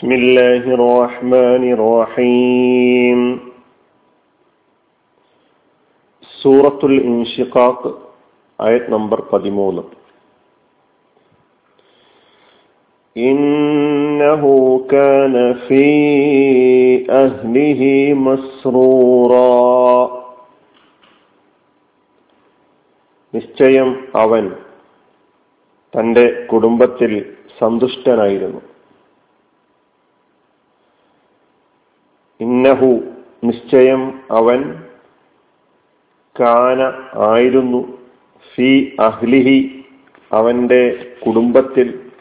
بسم الله الرحمن الرحيم സൂറത്തുൽ ഇൻഷിഖാഖ് ആയത് നമ്പർ പതിമൂന്ന് إنه كان في أهله مسرورا നിശ്ചയം അവൻ തന്റെ കുടുംബത്തിൽ സന്തുഷ്ടനായിരുന്നു ഇന്നഹു നിശ്ചയം അവൻ കാന ആയിരുന്നു. ഫി അഹ്ലിഹി അവന്റെ കുടുംബത്തിൽ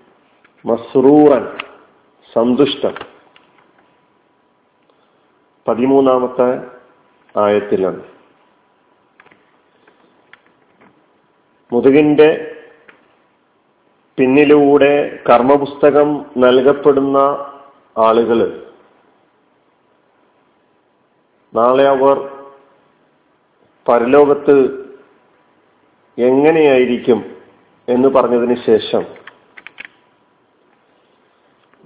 മസ്റൂറൻ സന്തുഷ്ടൻ. പതിമൂന്നാമത്തെ ആയത്തിലാണ്. മുതുകിന്റെ പിന്നിലൂടെ കർമ്മപുസ്തകം നൽകപ്പെടുന്ന ആളുകൾ നാളെ അവർ പരലോകത്ത് എങ്ങനെയായിരിക്കും എന്ന് പറഞ്ഞതിന് ശേഷം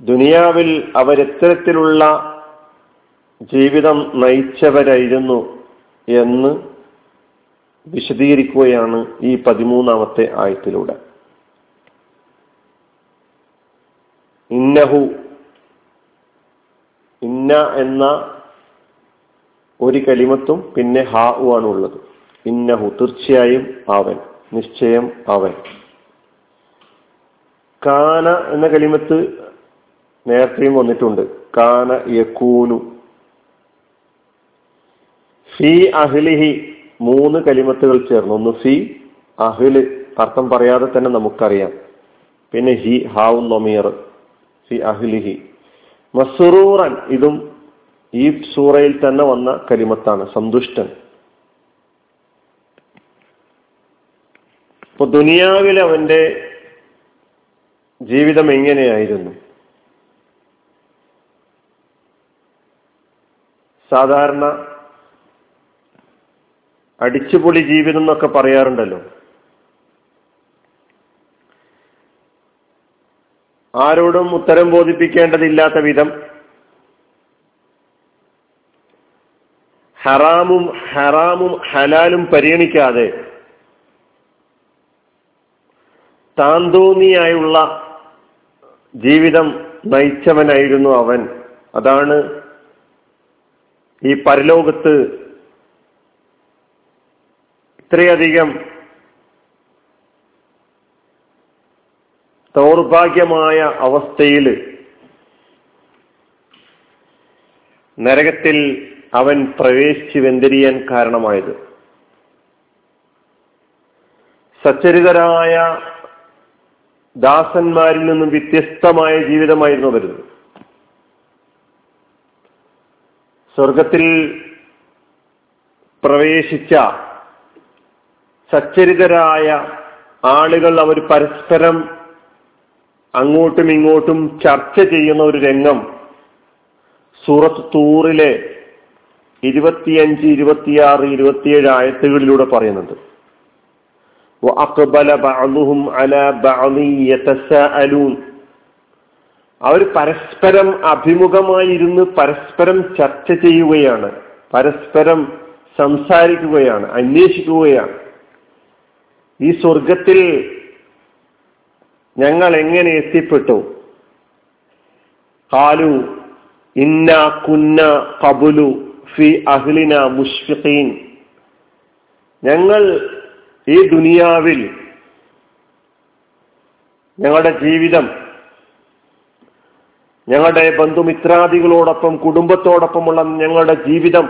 ദുനിയാവിൽ അവരെത്തരത്തിലുള്ള ജീവിതം നയിച്ചവരായിരുന്നു എന്ന് വിശദീകരിക്കുകയാണ് ഈ പതിമൂന്നാമത്തെ ആയത്തിലൂടെ. ഇന്നഹു ഇന്ന എന്ന ഒരു കലിമത്തും പിന്നെ ഹാ ഉ ആണ് ഉള്ളത് ഇന്നഹു തീർച്ചയായും അവൻ നിശ്ചയം അവൻ. കാന എന്ന കലിമത്ത് നേരത്തെയും വന്നിട്ടുണ്ട്. കാന യക്കൂനു ഫി അഹ്ലിഹി മൂന്ന് കലിമത്തുകൾ ചേർന്നു. ഒന്ന് ഫി അഹ്ല് അർത്ഥം പറയാതെ തന്നെ നമുക്കറിയാം. പിന്നെ ഹി ഹാവു നൊമീർ ഫി അഹ്ലിഹി. മസുറൂറൻ ഇതും ഈ സൂറയിൽ തന്നെ വന്ന കരിമത്താണ് സന്തുഷ്ടൻ. ഇപ്പൊ ദുനിയാവിൽ അവന്റെ ജീവിതം എങ്ങനെയായിരുന്നു? സാധാരണ അടിച്ചുപൊളി ജീവിതം എന്നൊക്കെ പറയാറുണ്ടല്ലോ. ആരോടും ഉത്തരം ബോധിപ്പിക്കേണ്ടതില്ലാത്ത വിധം ഹറാമും ഹറാമും ഹലാലും പരിഗണിക്കാതെ താന്തോന്നിയായുള്ള ജീവിതം നയിച്ചവനായിരുന്നു അവൻ. അതാണ് ഈ പരലോകത്ത് ഇത്രയധികം ദൗർഭാഗ്യമായ അവസ്ഥയിൽ നരകത്തിൽ അവൻ പ്രവേശിച്ച് വെന്തിരിയാൻ കാരണമായത്? സച്ചരിതരായ ദാസന്മാരിൽ നിന്നും വ്യത്യസ്തമായ ജീവിതമായിരുന്നു അവരുത് സ്വർഗത്തിൽ പ്രവേശിച്ച സച്ചരിതരായ ആളുകൾ അവർ പരസ്പരം അങ്ങോട്ടും ഇങ്ങോട്ടും ചർച്ച ചെയ്യുന്ന ഒരു രംഗം സൂറത്ത് തൂറിലെ ഇരുപത്തിയഞ്ച് ഇരുപത്തിയാറ് ഇരുപത്തിയേഴ് ആയത്തുകളിലൂടെ പറയുന്നുണ്ട്. അവർ പരസ്പരം അഭിമുഖമായിരുന്ന് പരസ്പരം ചർച്ച ചെയ്യുകയാണ് പരസ്പരം സംസാരിക്കുകയാണ് അന്വേഷിക്കുകയാണ്. ഈ സ്വർഗത്തിൽ ഞങ്ങൾ എങ്ങനെ എത്തിപ്പെട്ടു? കാലു ഇന്ന കുന്ന കബുലു. ഫി അഹ്ലിന മുഷ്ഫിഖീൻ ഞങ്ങൾ ഈ ദുനിയാവിൽ ഞങ്ങളുടെ ജീവിതം ഞങ്ങളുടെ ബന്ധുമിത്രാദികളോടൊപ്പം കുടുംബത്തോടൊപ്പമുള്ള ഞങ്ങളുടെ ജീവിതം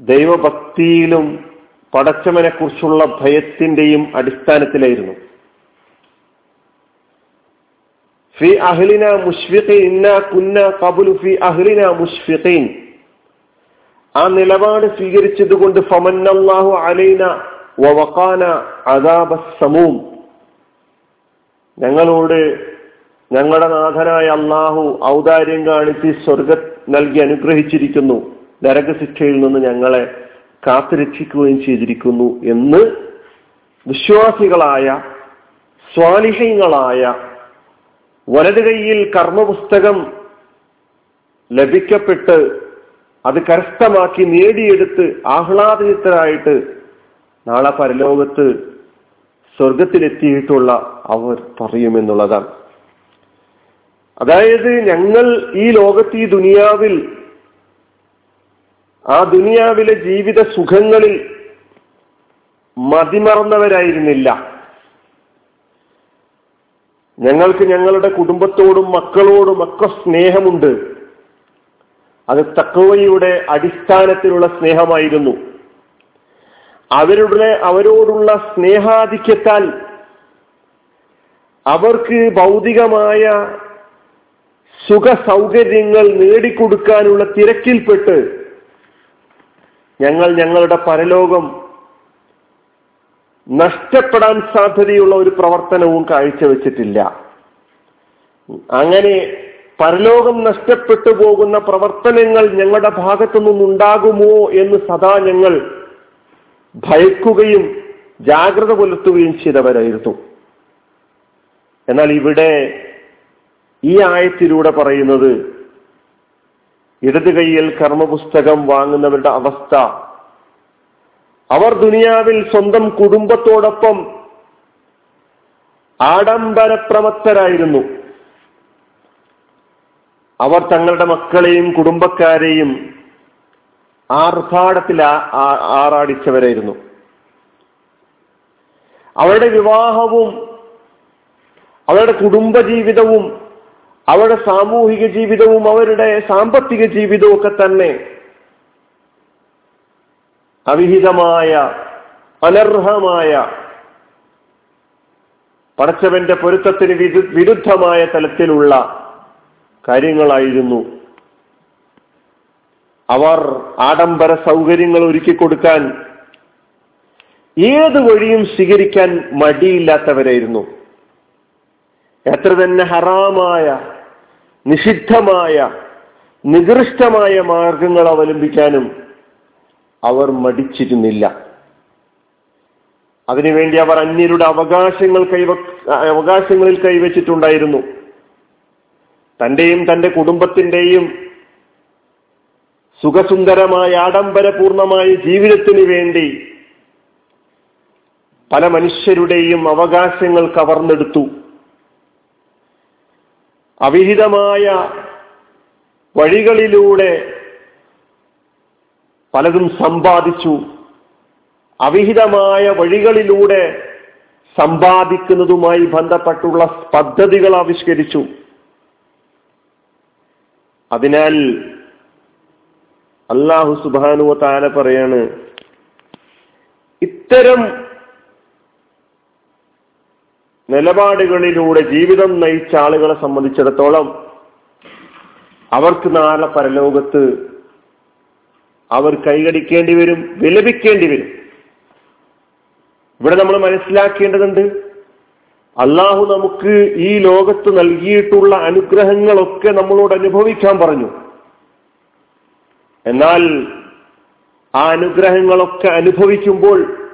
ദൈവഭക്തിയിലും പടച്ചവനെക്കുറിച്ചുള്ള ഭയത്തിന്റെയും അടിസ്ഥാനത്തിലായിരുന്നു. ഫി അഹ്ലിന അഹ്ലിന മുഷ്ഫിഖീൻ ആ നിലപാട് സ്വീകരിച്ചത് കൊണ്ട് ഫമന്നല്ലാഹു അലൈന വവഖാന അദാബ സമൂം. ഞങ്ങളോട് ഞങ്ങളുടെ നാഥനായ അള്ളാഹു ഔദാര്യം കാണിച്ച് സ്വർഗ നൽകി അനുഗ്രഹിച്ചിരിക്കുന്നു. നരകശിക്ഷയിൽ നിന്ന് ഞങ്ങളെ കാത്തുരക്ഷിക്കുകയും ചെയ്തിരിക്കുന്നു എന്ന് വിശ്വാസികളായ സ്വാലിഹ്യങ്ങളായ വലത് കൈയിൽ കർമ്മപുസ്തകം ലഭിക്കപ്പെട്ട് അത് കരസ്ഥമാക്കി നേടിയെടുത്ത് ആഹ്ലാദിതരായിട്ട് നാളെ പരലോകത്ത് സ്വർഗത്തിലെത്തിയിട്ടുള്ള അവർ പറയുമെന്നുള്ളതാണ്. അതായത് ഞങ്ങൾ ഈ ലോകത്ത് ഈ ദുനിയാവിൽ ആ ദുനിയാവിലെ ജീവിത സുഖങ്ങളിൽ മതിമറന്നവരായിരുന്നില്ല. ഞങ്ങൾക്ക് ഞങ്ങളുടെ കുടുംബത്തോടും മക്കളോടും ഒക്കെ സ്നേഹമുണ്ട്. അത് തക്കവയുടെ അടിസ്ഥാനത്തിലുള്ള സ്നേഹമായിരുന്നു. അവരുടെ അവരോടുള്ള സ്നേഹാധിക്യത്താൽ അവർക്ക് ഭൗതികമായ സുഖ സൗകര്യങ്ങൾ നേടിക്കൊടുക്കാനുള്ള തിരക്കിൽപ്പെട്ട് ഞങ്ങൾ ഞങ്ങളുടെ പരലോകം നഷ്ടപ്പെടാൻ സാധ്യതയുള്ള ഒരു പ്രവർത്തനവും കാഴ്ചവെച്ചിട്ടില്ല. അങ്ങനെ പരലോകം നഷ്ടപ്പെട്ടു പോകുന്ന പ്രവർത്തനങ്ങൾ ഞങ്ങളുടെ ഭാഗത്തു നിന്നുണ്ടാകുമോ എന്ന് സദാ ഞങ്ങൾ ഭയക്കുകയും ജാഗ്രത പുലർത്തുകയും ചെയ്തവരായിരുന്നു. എന്നാൽ ഇവിടെ ഈ ആയത്തിലൂടെ പറയുന്നത് ഇടത് കൈയിൽ കർമ്മപുസ്തകം വാങ്ങുന്നവരുടെ അവസ്ഥ അവർ ദുനിയാവിൽ സ്വന്തം കുടുംബത്തോടൊപ്പം ആഡംബരപ്രമത്തരായിരുന്നു അവർ തങ്ങളുടെ മക്കളെയും കുടുംബക്കാരെയും ആർഭാടത്തിൽ ആറാടിച്ചവരായിരുന്നു. അവരുടെ വിവാഹവും അവരുടെ കുടുംബജീവിതവും അവരുടെ സാമൂഹിക ജീവിതവും അവരുടെ സാമ്പത്തിക ജീവിതവും ഒക്കെ തന്നെ അവിഹിതമായ അനർഹമായ പടച്ചവന്റെ പൊരുത്തത്തിന് വിരുദ്ധമായ തലത്തിലുള്ള കാര്യങ്ങളായിരുന്നു. അവർ ആഡംബര സൗകര്യങ്ങൾ ഒരുക്കി കൊടുക്കാൻ ഏത് വഴിയും സ്വീകരിക്കാൻ മടിയില്ലാത്തവരായിരുന്നു. എത്ര തന്നെ ഹറാമായ നിഷിദ്ധമായ നികൃഷ്ടമായ മാർഗങ്ങൾ അവലംബിക്കാനും അവർ മടിച്ചിരുന്നില്ല. അതിനുവേണ്ടി അവർ അന്യരുടെ അവകാശങ്ങൾ കൈവ അവകാശങ്ങളിൽ കൈവച്ചിട്ടുണ്ടായിരുന്നു. തന്റെയും തന്റെ കുടുംബത്തിന്റെയും സുഖസുന്ദരമായ ആഡംബരപൂർണമായ ജീവിതത്തിന് വേണ്ടി പല മനുഷ്യരുടെയും അവകാശങ്ങൾ കവർന്നെടുത്തു. അവിഹിതമായ വഴികളിലൂടെ പലതും സമ്പാദിച്ചു. അവിഹിതമായ വഴികളിലൂടെ സമ്പാദിക്കുന്നതുമായി ബന്ധപ്പെട്ടുള്ള പദ്ധതികൾ ആവിഷ്കരിച്ചു. അതിനാൽ അള്ളാഹു സുബാനുവ താല പറയാണ് ഇത്തരം നിലപാടുകളിലൂടെ ജീവിതം നയിച്ച ആളുകളെ സംബന്ധിച്ചിടത്തോളം അവർക്ക് നാളെ പരലോകത്ത് അവർ കൈകടിക്കേണ്ടി വരും വിലപിക്കേണ്ടി വരും. ഇവിടെ നമ്മൾ മനസ്സിലാക്കേണ്ടതുണ്ട് അള്ളാഹു നമുക്ക് ഈ ലോകത്ത് നൽകിയിട്ടുള്ള അനുഗ്രഹങ്ങളൊക്കെ നമ്മളോട് അനുഭവിക്കാൻ പറഞ്ഞു. എന്നാൽ ആ അനുഗ്രഹങ്ങളൊക്കെ അനുഭവിക്കുമ്പോൾ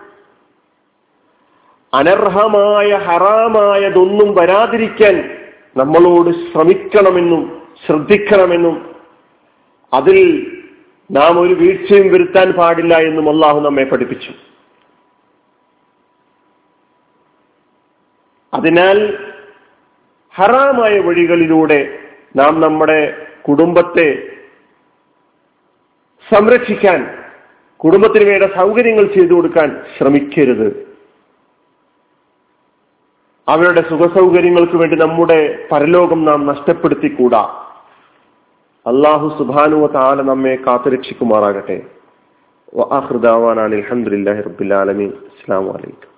അനർഹമായ ഹറാമായതൊന്നും വരാതിരിക്കാൻ നമ്മളോട് ശ്രമിക്കണമെന്നും ശ്രദ്ധിക്കണമെന്നും അതിൽ നാം ഒരു വീഴ്ചയും വരുത്താൻ പാടില്ല എന്നും അള്ളാഹു നമ്മെ പഠിപ്പിച്ചു. അതിനാൽ ഹറാമായ വഴികളിലൂടെ നാം നമ്മുടെ കുടുംബത്തെ സംരക്ഷിക്കാൻ കുടുംബത്തിന് വേണ്ട സൗകര്യങ്ങൾ ചെയ്തു കൊടുക്കാൻ ശ്രമിക്കരുത്. അവരുടെ സുഖസൗകര്യങ്ങൾക്ക് വേണ്ടി നമ്മുടെ പരലോകം നാം നഷ്ടപ്പെടുത്തിക്കൂടാ. അള്ളാഹു സുബാനുവ താല നമ്മെ കാത്തുരക്ഷിക്കുമാറാകട്ടെ. അലഹമുല്ലാ റബുലാലമീൻ അസ്സാം വലൈക്കും